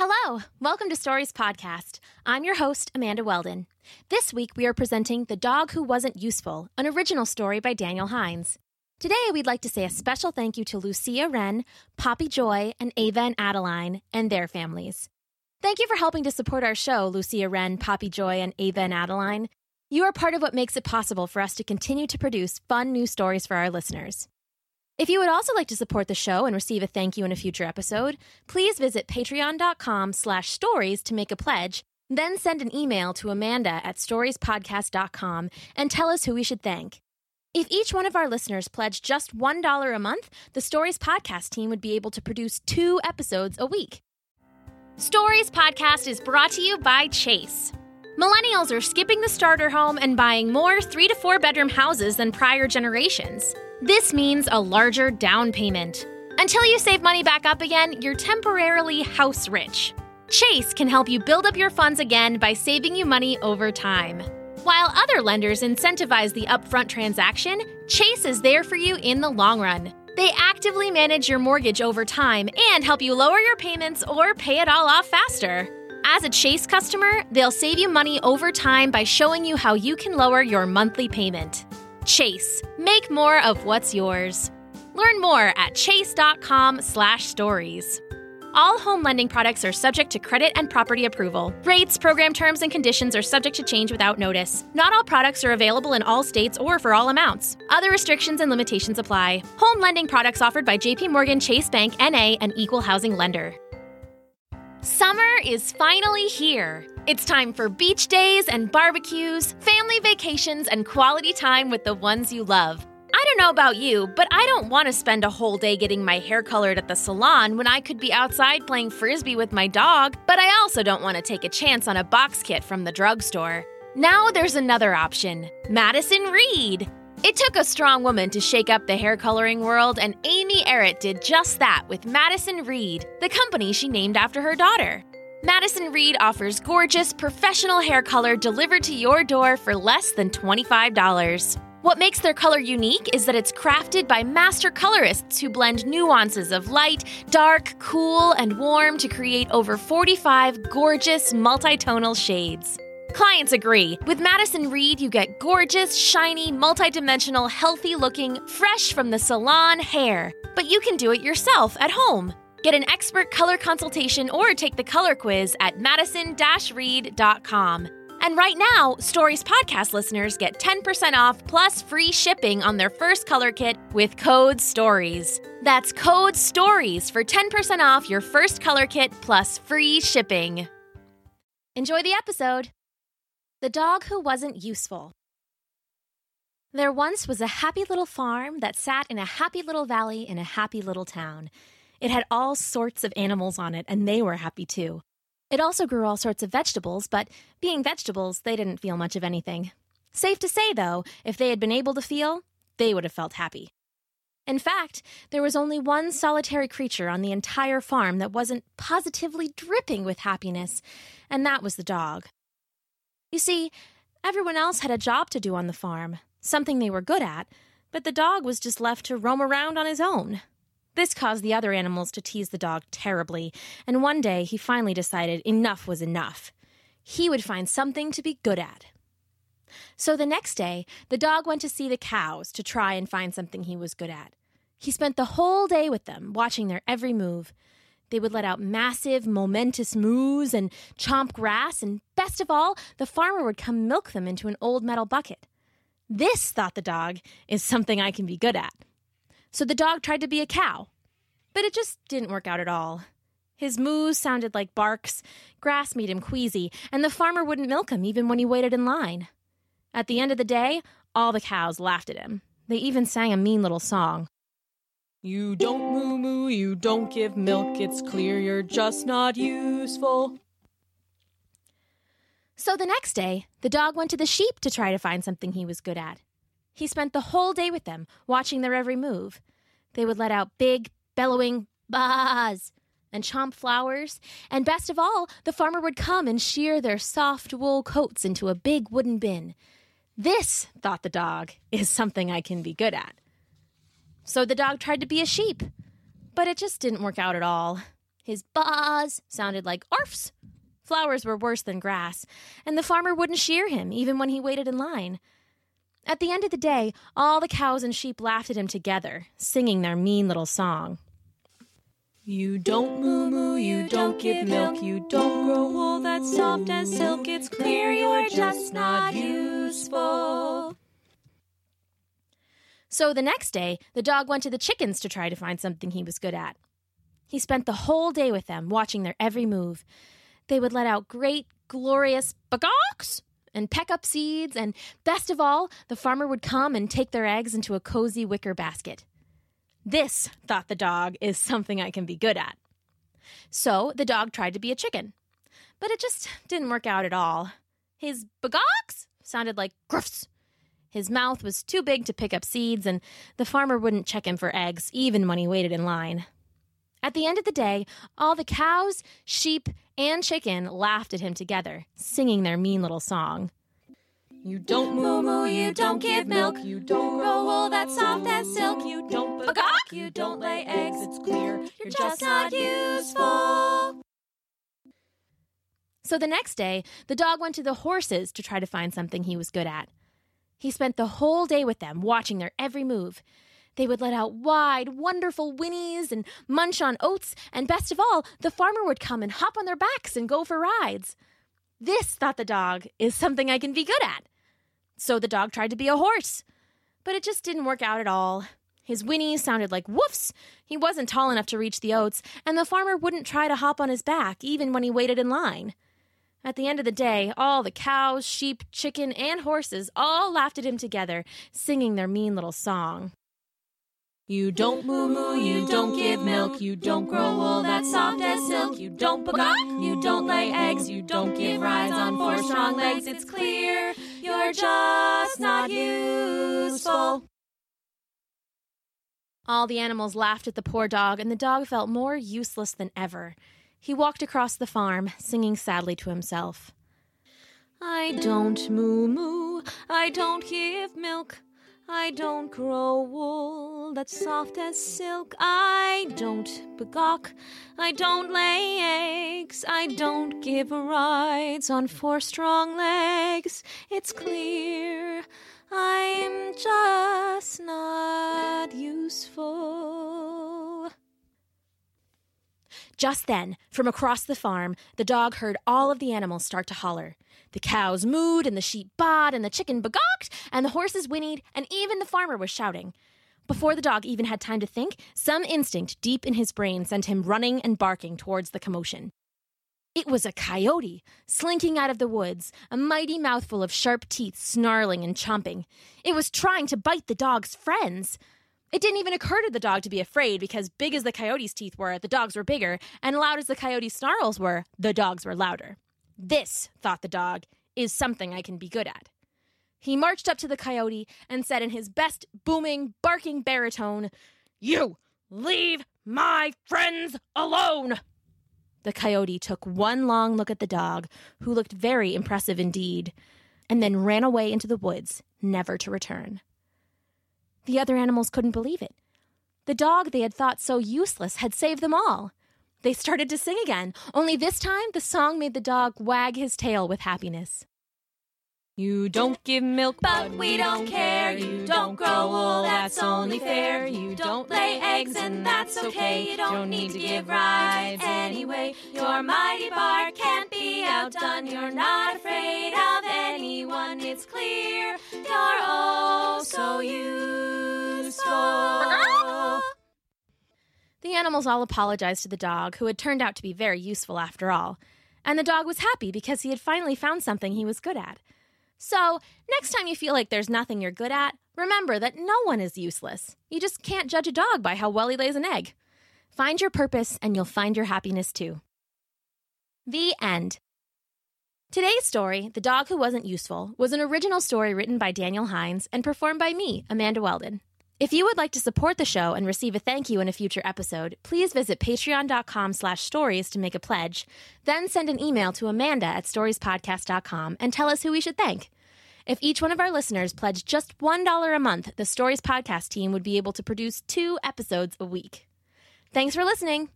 Hello, welcome to Stories Podcast. I'm your host, Amanda Weldon. This week we are presenting The Dog Who Wasn't Useful, an original story by Daniel Hines. Today we'd like to say a special thank you to Lucia Wren, Poppy Joy, and Ava and Adeline, and their families. Thank you for helping to support our show, Lucia Wren, Poppy Joy, and Ava and Adeline. You are part of what makes it possible for us to continue to produce fun new stories for our listeners. If you would also like to support the show and receive a thank you in a future episode, please visit patreon.com slash stories to make a pledge, then send an email to Amanda at storiespodcast.com and tell us who we should thank. If each one of our listeners pledged just $1 a month, the Stories Podcast team would be able to produce two episodes a week. Stories Podcast is brought to you by Chase. Millennials are skipping the starter home and buying more three to four bedroom houses than prior generations. This means a larger down payment. Until you save money back up again, you're temporarily house rich. Chase can help you build up your funds again by saving you money over time. While other lenders incentivize the upfront transaction, Chase is there for you in the long run. They actively manage your mortgage over time and help you lower your payments or pay it all off faster. As a Chase customer, they'll save you money over time by showing you how you can lower your monthly payment. Chase, make more of what's yours. Learn more at chase.com/stories. All home lending products are subject to credit and property approval. Rates, program terms, and conditions are subject to change without notice. Not all products are available in all states or for all amounts. Other restrictions and limitations apply. Home lending products offered by JP Morgan Chase Bank NA and Equal Housing Lender. Summer is finally here. It's time for beach days and barbecues, family vacations, and quality time with the ones you love. I don't know about you, but I don't want to spend a whole day getting my hair colored at the salon when I could be outside playing frisbee with my dog, but I also don't want to take a chance on a box kit from the drugstore. Now there's another option Madison Reed. It took a strong woman to shake up the hair coloring world, and Amy Errett did just that with Madison Reed, the company she named after her daughter. Madison Reed offers gorgeous, professional hair color delivered to your door for less than $25. What makes their color unique is that it's crafted by master colorists who blend nuances of light, dark, cool, and warm to create over 45 gorgeous multitonal shades. Clients agree. With Madison Reed, you get gorgeous, shiny, multidimensional, healthy looking, fresh from the salon hair. But you can do it yourself at home. Get an expert color consultation or take the color quiz at madison reed.com. And right now, Stories Podcast listeners get 10% off plus free shipping on their first color kit with code STORIES. That's code STORIES for 10% off your first color kit plus free shipping. Enjoy the episode. The Dog Who Wasn't Useful. There once was a happy little farm that sat in a happy little valley in a happy little town. It had all sorts of animals on it, and they were happy too. It also grew all sorts of vegetables, but being vegetables, they didn't feel much of anything. Safe to say, though, if they had been able to feel, they would have felt happy. In fact, there was only one solitary creature on the entire farm that wasn't positively dripping with happiness, and that was the dog. You see, everyone else had a job to do on the farm, something they were good at, but the dog was just left to roam around on his own. This caused the other animals to tease the dog terribly, and one day he finally decided enough was enough. He would find something to be good at. So the next day, the dog went to see the cows to try and find something he was good at. He spent the whole day with them, watching their every move. They would let out massive, momentous moos and chomp grass, and best of all, the farmer would come milk them into an old metal bucket. This, thought the dog, is something I can be good at. So the dog tried to be a cow, but it just didn't work out at all. His moos sounded like barks, grass made him queasy, and the farmer wouldn't milk him even when he waited in line. At the end of the day, all the cows laughed at him. They even sang a mean little song. You don't moo moo, you don't give milk, it's clear you're just not useful. So the next day, the dog went to the sheep to try to find something he was good at. He spent the whole day with them, watching their every move. They would let out big, bellowing baas and chomp flowers, and best of all, the farmer would come and shear their soft wool coats into a big wooden bin. This, thought the dog, is something I can be good at. So the dog tried to be a sheep, but it just didn't work out at all. His baas sounded like arfs. Flowers were worse than grass, and the farmer wouldn't shear him even when he waited in line. At the end of the day, all the cows and sheep laughed at him together, singing their mean little song. You don't moo moo, you don't give milk, you don't grow wool that's soft as silk. It's clear you're just not useful. So the next day, the dog went to the chickens to try to find something he was good at. He spent the whole day with them, watching their every move. They would let out great, glorious bagocks and peck up seeds, and best of all, the farmer would come and take their eggs into a cozy wicker basket. This, thought the dog, is something I can be good at. So the dog tried to be a chicken. But it just didn't work out at all. His bagocks sounded like gruffs. His mouth was too big to pick up seeds, and the farmer wouldn't check him for eggs, even when he waited in line. At the end of the day, all the cows, sheep, and chicken laughed at him together, singing their mean little song. You don't moo moo, you don't give milk, you don't grow wool that's soft as silk, you don't bagok, you don't lay eggs, it's clear you're just not useful. So the next day, the dog went to the horses to try to find something he was good at. He spent the whole day with them, watching their every move. They would let out wide, wonderful whinnies and munch on oats, and best of all, the farmer would come and hop on their backs and go for rides. This, thought the dog, is something I can be good at. So the dog tried to be a horse. But it just didn't work out at all. His whinnies sounded like woofs. He wasn't tall enough to reach the oats, and the farmer wouldn't try to hop on his back even when he waited in line. At the end of the day, all the cows, sheep, chicken, and horses all laughed at him together, singing their mean little song. You don't moo moo, you don't give milk, you don't grow wool that's soft as silk, you don't bagok, you don't lay eggs, you don't give rides on four strong legs. It's clear you're just not useful. All the animals laughed at the poor dog, and the dog felt more useless than ever. He walked across the farm, singing sadly to himself. I don't moo moo, I don't give milk, I don't grow wool that's soft as silk. I don't bagok. I don't lay eggs. I don't give rides on four strong legs. It's clear I'm just not useful. Just then, from across the farm, the dog heard all of the animals start to holler. The cows mooed, and the sheep baaed, and the chicken bagoked, and the horses whinnied, and even the farmer was shouting. Before the dog even had time to think, some instinct deep in his brain sent him running and barking towards the commotion. It was a coyote, slinking out of the woods, a mighty mouthful of sharp teeth snarling and chomping. It was trying to bite the dog's friends. It didn't even occur to the dog to be afraid because, big as the coyote's teeth were, the dogs were bigger, and loud as the coyote's snarls were, the dogs were louder. This, thought the dog, is something I can be good at. He marched up to the coyote and said in his best booming, barking baritone, You leave my friends alone! The coyote took one long look at the dog, who looked very impressive indeed, and then ran away into the woods, never to return. The other animals couldn't believe it. The dog they had thought so useless had saved them all. They started to sing again, only this time the song made the dog wag his tail with happiness. You don't give milk, but we don't care. You don't grow wool, that's only fair. You don't lay eggs, and that's okay. You don't need to give rides anyway. Your mighty bark can't be outdone. You're not afraid anyone. It's clear you're so useful. The animals all apologized to the dog, who had turned out to be very useful after all. And the dog was happy because he had finally found something he was good at. So, next time you feel like there's nothing you're good at, remember that no one is useless. You just can't judge a dog by how well he lays an egg. Find your purpose, and you'll find your happiness too. The end. Today's story, The Dog Who Wasn't Useful, was an original story written by Daniel Hines and performed by me, Amanda Weldon. If you would like to support the show and receive a thank you in a future episode, please visit patreon.com slash stories to make a pledge. Then send an email to Amanda at storiespodcast.com and tell us who we should thank. If each one of our listeners pledged just $1 a month, the Stories Podcast team would be able to produce two episodes a week. Thanks for listening.